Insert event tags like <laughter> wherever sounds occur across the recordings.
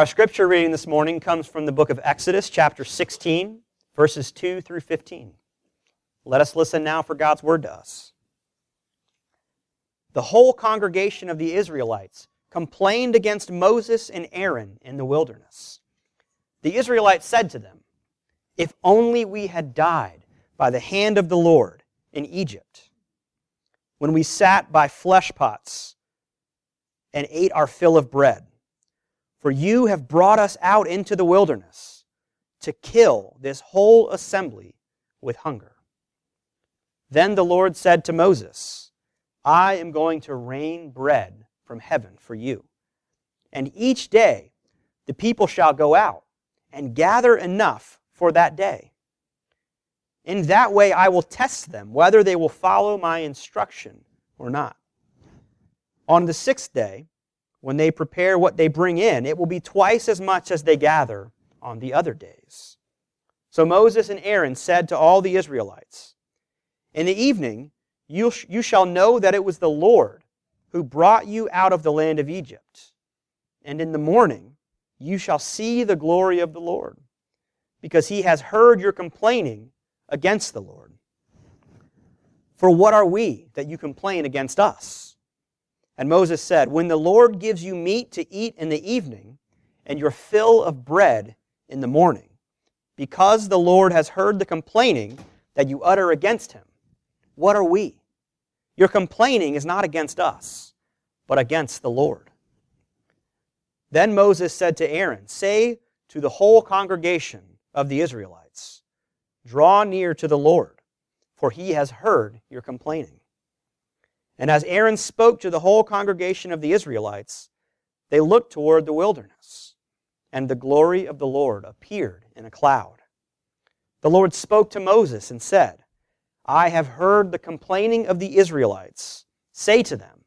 Our scripture reading this morning comes from the book of Exodus, chapter 16, verses 2 through 15. Let us listen now for God's word to us. The whole congregation of the Israelites complained against Moses and Aaron in the wilderness. The Israelites said to them, If only we had died by the hand of the Lord in Egypt, when we sat by flesh pots and ate our fill of bread. For you have brought us out into the wilderness to kill this whole assembly with hunger. Then the Lord said to Moses, I am going to rain bread from heaven for you. And each day the people shall go out and gather enough for that day. In that way I will test them whether they will follow my instruction or not. On the sixth day, when they prepare what they bring in, it will be twice as much as they gather on the other days. So Moses and Aaron said to all the Israelites, In the evening you, sh- you shall know that it was the Lord who brought you out of the land of Egypt. And in the morning you shall see the glory of the Lord, because he has heard your complaining against the Lord. For what are we that you complain against us? And Moses said, When the Lord gives you meat to eat in the evening, and your fill of bread in the morning, because the Lord has heard the complaining that you utter against him, what are we? Your complaining is not against us, but against the Lord. Then Moses said to Aaron, Say to the whole congregation of the Israelites, Draw near to the Lord, for he has heard your complaining. And as Aaron spoke to the whole congregation of the Israelites, they looked toward the wilderness, and the glory of the Lord appeared in a cloud. The Lord spoke to Moses and said, I have heard the complaining of the Israelites. Say to them,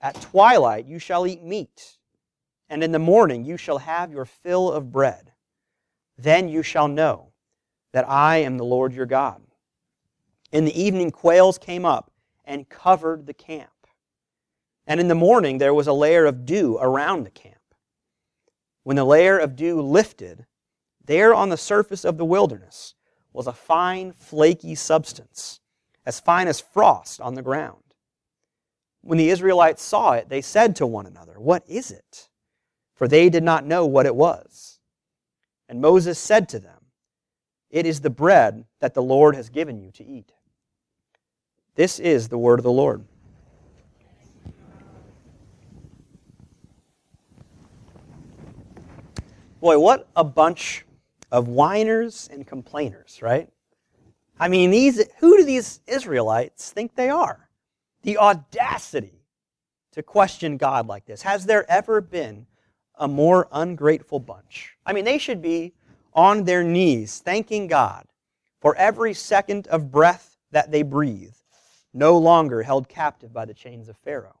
At twilight you shall eat meat, and in the morning you shall have your fill of bread. Then you shall know that I am the Lord your God. In the evening quails came up and covered the camp. And in the morning there was a layer of dew around the camp. When the layer of dew lifted, there on the surface of the wilderness was a fine, flaky substance, as fine as frost on the ground. When the Israelites saw it, they said to one another, What is it? For they did not know what it was. And Moses said to them, It is the bread that the Lord has given you to eat. This is the word of the Lord. Boy, what a bunch of whiners and complainers, right? I mean, these who do these Israelites think they are? The audacity to question God like this. Has there ever been a more ungrateful bunch? I mean, they should be on their knees thanking God for every second of breath that they breathe no longer held captive by the chains of Pharaoh.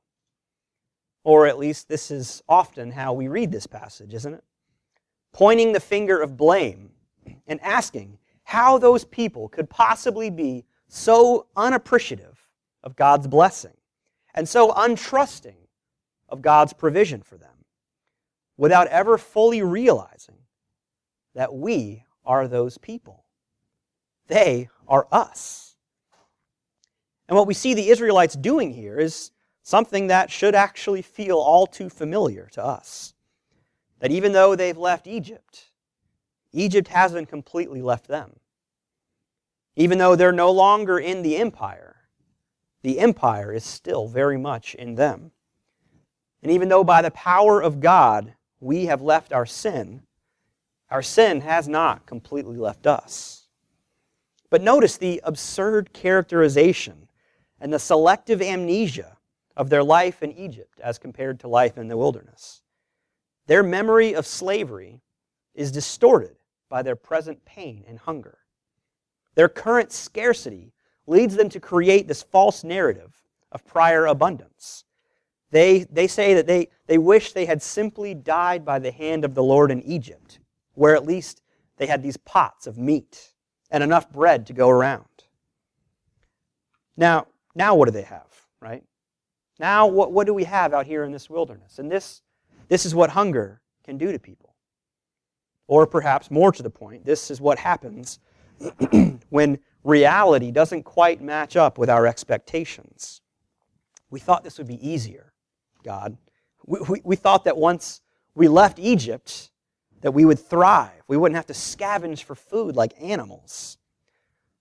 Or at least this is often how we read this passage, isn't it? Pointing the finger of blame and asking how those people could possibly be so unappreciative of God's blessing and so untrusting of God's provision for them without ever fully realizing that we are those people. They are us. And what we see the Israelites doing here is something that should actually feel all too familiar to us. That even though they've left Egypt, Egypt hasn't completely left them. Even though they're no longer in the empire, the empire is still very much in them. And even though by the power of God we have left our sin, our sin has not completely left us. But notice the absurd characterization and the selective amnesia of their life in Egypt as compared to life in the wilderness. Their memory of slavery is distorted by their present pain and hunger. Their current scarcity leads them to create this false narrative of prior abundance. They, they say that they, they wish they had simply died by the hand of the Lord in Egypt, where at least they had these pots of meat and enough bread to go around. Now, now what do they have, right? Now what, what do we have out here in this wilderness? And this, this is what hunger can do to people. Or perhaps more to the point, this is what happens <clears throat> when reality doesn't quite match up with our expectations. We thought this would be easier, God. We, we, we, thought that once we left Egypt, that we would thrive. We wouldn't have to scavenge for food like animals.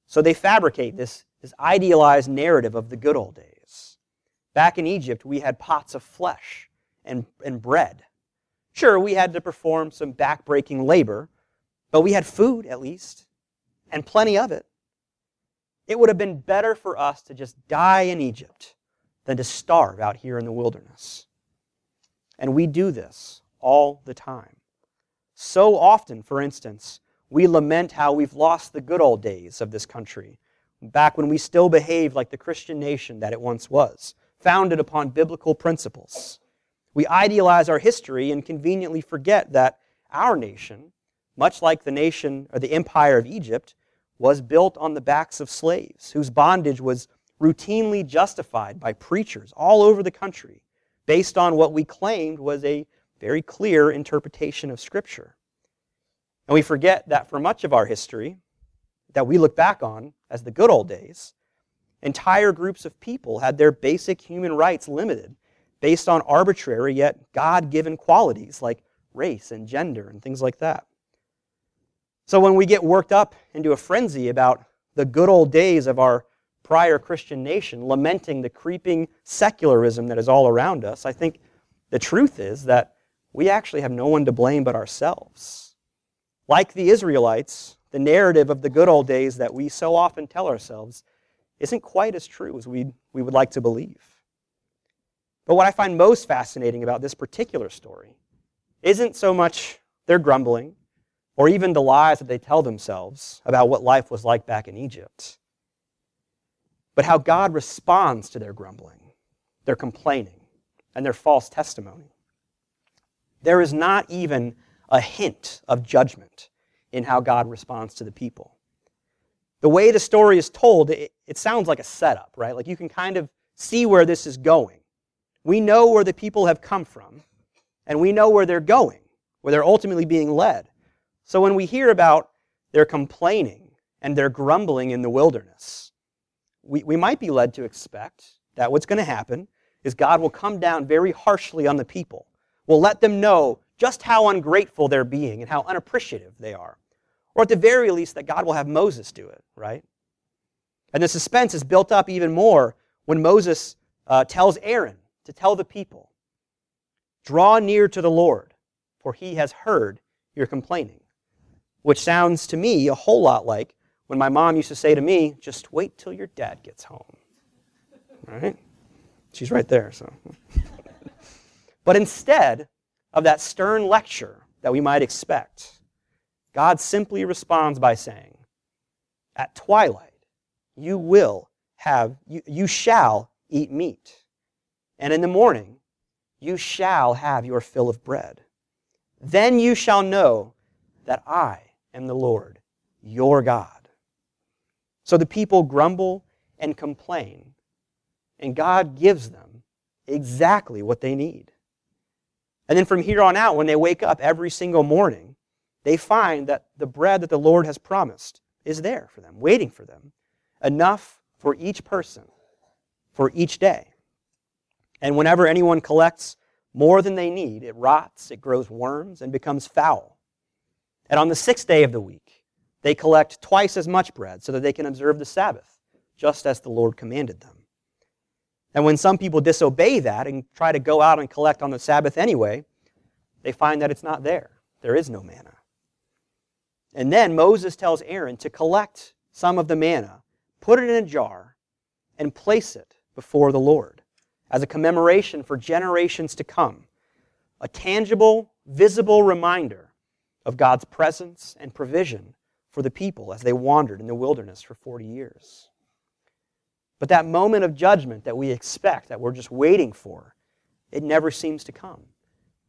So they fabricate this, this idealized narrative of the good old days. Back in Egypt, we had pots of flesh and, and bread. Sure, we had to perform some backbreaking labor, but we had food at least, and plenty of it. It would have been better for us to just die in Egypt than to starve out here in the wilderness. And we do this all the time. So often, for instance, we lament how we've lost the good old days of this country, back when we still behaved like the Christian nation that it once was, founded upon biblical principles. We idealize our history and conveniently forget that our nation, much like the nation or the empire of Egypt, was built on the backs of slaves, whose bondage was routinely justified by preachers all over the country based on what we claimed was a very clear interpretation of Scripture. And we forget that for much of our history, that we look back on as the good old days, entire groups of people had their basic human rights limited based on arbitrary yet God given qualities like race and gender and things like that. So when we get worked up into a frenzy about the good old days of our prior Christian nation, lamenting the creeping secularism that is all around us, I think the truth is that we actually have no one to blame but ourselves. Like the Israelites, the narrative of the good old days that we so often tell ourselves isn't quite as true as we, we would like to believe. But what I find most fascinating about this particular story isn't so much their grumbling or even the lies that they tell themselves about what life was like back in Egypt, but how God responds to their grumbling, their complaining, and their false testimony. There is not even a hint of judgment in how God responds to the people. The way the story is told, it, it, sounds like a setup, right? Like you can kind of see where this is going. We know where the people have come from, and we know where they're going, where they're ultimately being led. So when we hear about their complaining and their grumbling in the wilderness, we, we might be led to expect that what's going to happen is God will come down very harshly on the people, will let them know just how ungrateful they're being and how unappreciative they are. Or at the very least, that God will have Moses do it, right? And the suspense is built up even more when Moses uh, tells Aaron to tell the people, Draw near to the Lord, for he has heard your complaining which sounds to me a whole lot like when my mom used to say to me, just wait till your dad gets home. Right? She's right there, so. <laughs> but instead of that stern lecture that we might expect, God simply responds by saying, At twilight, you will have, you, you shall eat meat. And in the morning, you shall have your fill of bread. Then you shall know that I am the Lord, your God. So the people grumble and complain, and God gives them exactly what they need. And then from here on out, when they wake up every single morning, they find that the bread that the Lord has promised is there for them, waiting for them, enough for each person, for each day. And whenever anyone collects more than they need, it rots, it grows worms, and becomes foul. And on the sixth day of the week, they collect twice as much bread so that they can observe the Sabbath, just as the Lord commanded them. And when some people disobey that and try to go out and collect on the Sabbath anyway, they find that it's not there. There is no manna. And then Moses tells Aaron to collect some of the manna, put it in a jar, and place it before the Lord as a commemoration for generations to come, a tangible, visible reminder of God's presence and provision for the people as they wandered in the wilderness for 40 years. But that moment of judgment that we expect, that we're just waiting for, it never seems to come.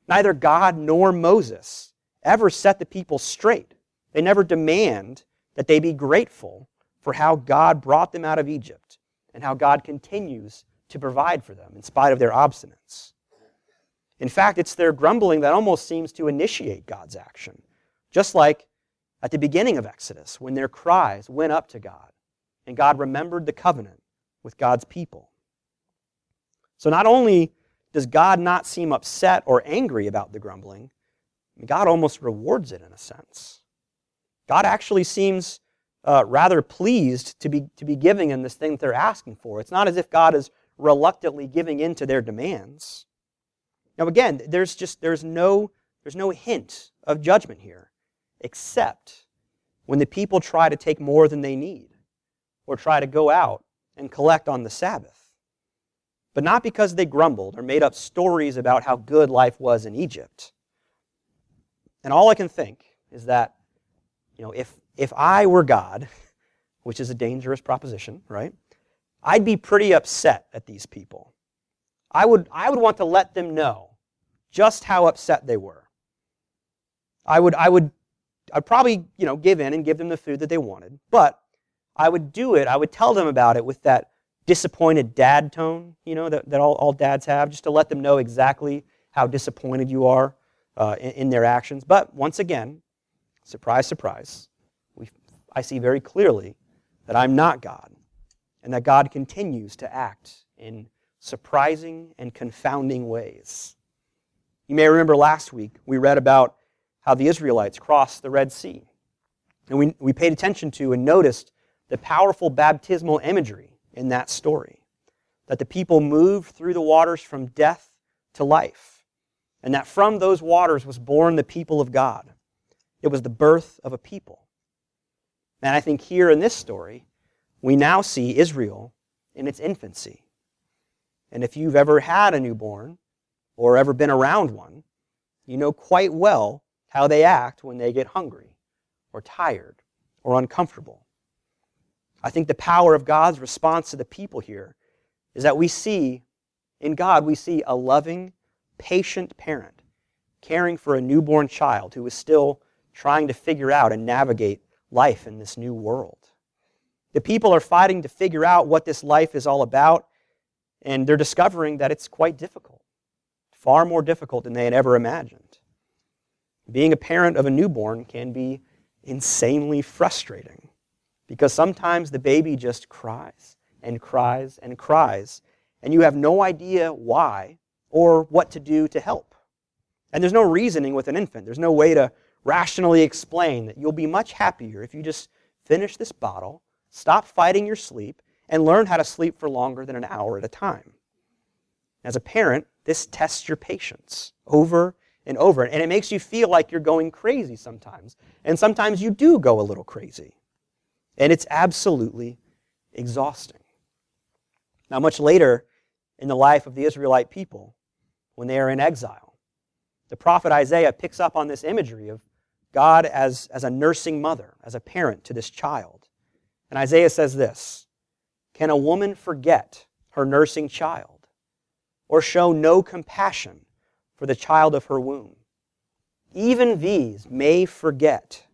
Neither God nor Moses ever set the people straight. They never demand that they be grateful for how God brought them out of Egypt and how God continues to provide for them in spite of their obstinance. In fact, it's their grumbling that almost seems to initiate God's action. Just like at the beginning of Exodus, when their cries went up to God, and God remembered the covenant with God's people. So not only does God not seem upset or angry about the grumbling, God almost rewards it in a sense. God actually seems uh, rather pleased to be, to be giving them this thing that they're asking for. It's not as if God is reluctantly giving in to their demands. Now again, there's just there's no there's no hint of judgment here, except when the people try to take more than they need, or try to go out and collect on the Sabbath. But not because they grumbled or made up stories about how good life was in Egypt. And all I can think is that, you know, if, if I were God, <laughs> which is a dangerous proposition, right? I'd be pretty upset at these people. I would, I would want to let them know just how upset they were. I would, I would I'd probably, you know, give in and give them the food that they wanted, but I would do it, I would tell them about it with that disappointed dad tone, you know, that, that all, all dads have, just to let them know exactly how disappointed you are uh, in, in, their actions. But once again, surprise, surprise, we, I see very clearly that I'm not God and that God continues to act in surprising and confounding ways. You may remember last week we read about how the Israelites crossed the Red Sea. And we, we paid attention to and noticed the powerful baptismal imagery in that story. That the people moved through the waters from death to life. And that from those waters was born the people of God. It was the birth of a people. And I think here in this story, we now see Israel in its infancy. And if you've ever had a newborn or ever been around one, you know quite well how they act when they get hungry or tired or uncomfortable. I think the power of God's response to the people here is that we see, in God, we see a loving, patient parent caring for a newborn child who is still trying to figure out and navigate life in this new world. The people are fighting to figure out what this life is all about, and they're discovering that it's quite difficult, far more difficult than they had ever imagined. Being a parent of a newborn can be insanely frustrating because sometimes the baby just cries and cries and cries, and you have no idea why or what to do to help. And there's no reasoning with an infant. There's no way to rationally explain that you'll be much happier if you just finish this bottle, stop fighting your sleep, and learn how to sleep for longer than an hour at a time. As a parent, this tests your patience over and over. And it makes you feel like you're going crazy sometimes. And sometimes you do go a little crazy. And it's absolutely exhausting. Now, much later in the life of the Israelite people, when they are in exile, the prophet Isaiah picks up on this imagery of God as, as a nursing mother, as a parent to this child. And Isaiah says this Can a woman forget her nursing child or show no compassion for the child of her womb. Even these may forget,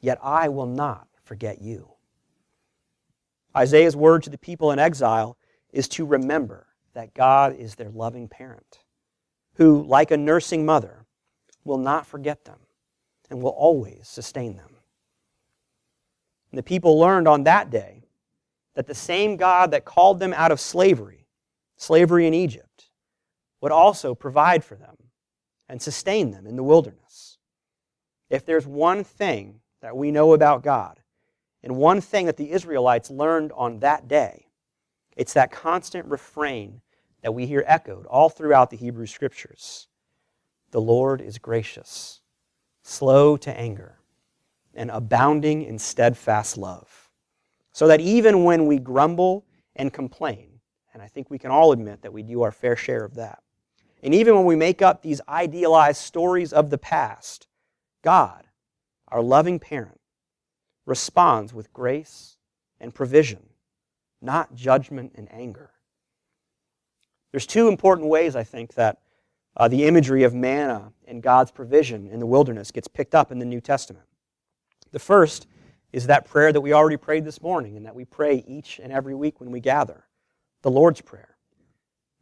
yet I will not forget you. Isaiah's word to the people in exile is to remember that God is their loving parent, who, like a nursing mother, will not forget them and will always sustain them. And the people learned on that day that the same God that called them out of slavery, slavery in Egypt, would also provide for them and sustain them in the wilderness. If there's one thing that we know about God, and one thing that the Israelites learned on that day, it's that constant refrain that we hear echoed all throughout the Hebrew Scriptures. The Lord is gracious, slow to anger, and abounding in steadfast love. So that even when we grumble and complain, and I think we can all admit that we do our fair share of that, and even when we make up these idealized stories of the past, God, our loving parent, responds with grace and provision, not judgment and anger. There's two important ways, I think, that uh, the imagery of manna and God's provision in the wilderness gets picked up in the New Testament. The first is that prayer that we already prayed this morning and that we pray each and every week when we gather the Lord's Prayer.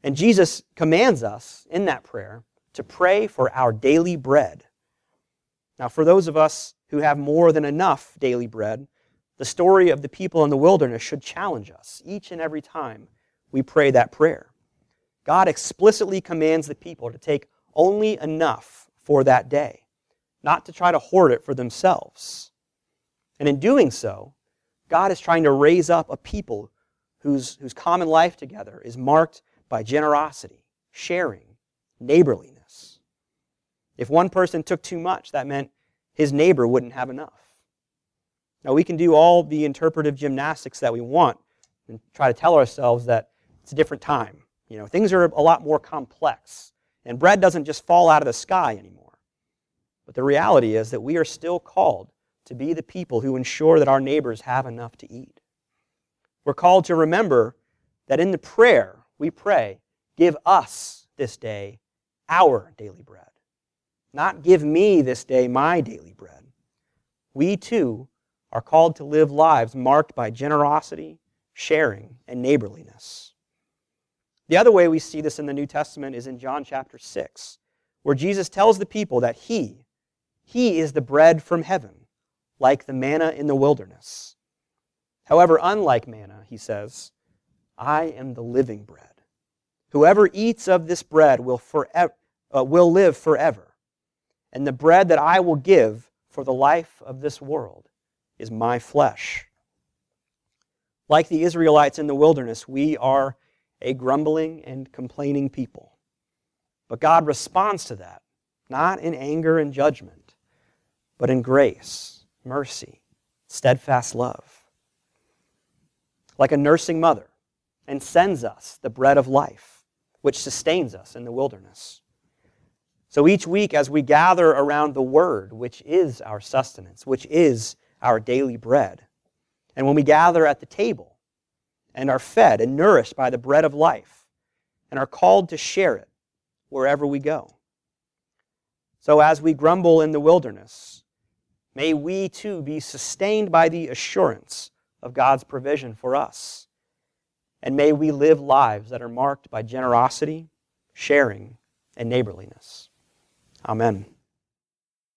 And Jesus commands us in that prayer to pray for our daily bread. Now, for those of us who have more than enough daily bread, the story of the people in the wilderness should challenge us each and every time we pray that prayer. God explicitly commands the people to take only enough for that day, not to try to hoard it for themselves. And in doing so, God is trying to raise up a people whose, whose common life together is marked by generosity, sharing, neighborliness. If one person took too much, that meant his neighbor wouldn't have enough. Now, we can do all the interpretive gymnastics that we want and try to tell ourselves that it's a different time. You know, things are a lot more complex, and bread doesn't just fall out of the sky anymore. But the reality is that we are still called to be the people who ensure that our neighbors have enough to eat. We're called to remember that in the prayer we pray, Give us this day our daily bread. Not give me this day my daily bread. We too are called to live lives marked by generosity, sharing, and neighborliness. The other way we see this in the New Testament is in John chapter 6, where Jesus tells the people that He, He is the bread from heaven, like the manna in the wilderness. However, unlike manna, he says, I am the living bread. Whoever eats of this bread will, forever, uh, will live forever. And the bread that I will give for the life of this world is my flesh. Like the Israelites in the wilderness, we are a grumbling and complaining people. But God responds to that, not in anger and judgment, but in grace, mercy, steadfast love. Like a nursing mother, and sends us the bread of life, which sustains us in the wilderness. So each week, as we gather around the Word, which is our sustenance, which is our daily bread. And when we gather at the table and are fed and nourished by the bread of life and are called to share it wherever we go. So as we grumble in the wilderness, may we too be sustained by the assurance of God's provision for us. And may we live lives that are marked by generosity, sharing, and neighborliness. Amen.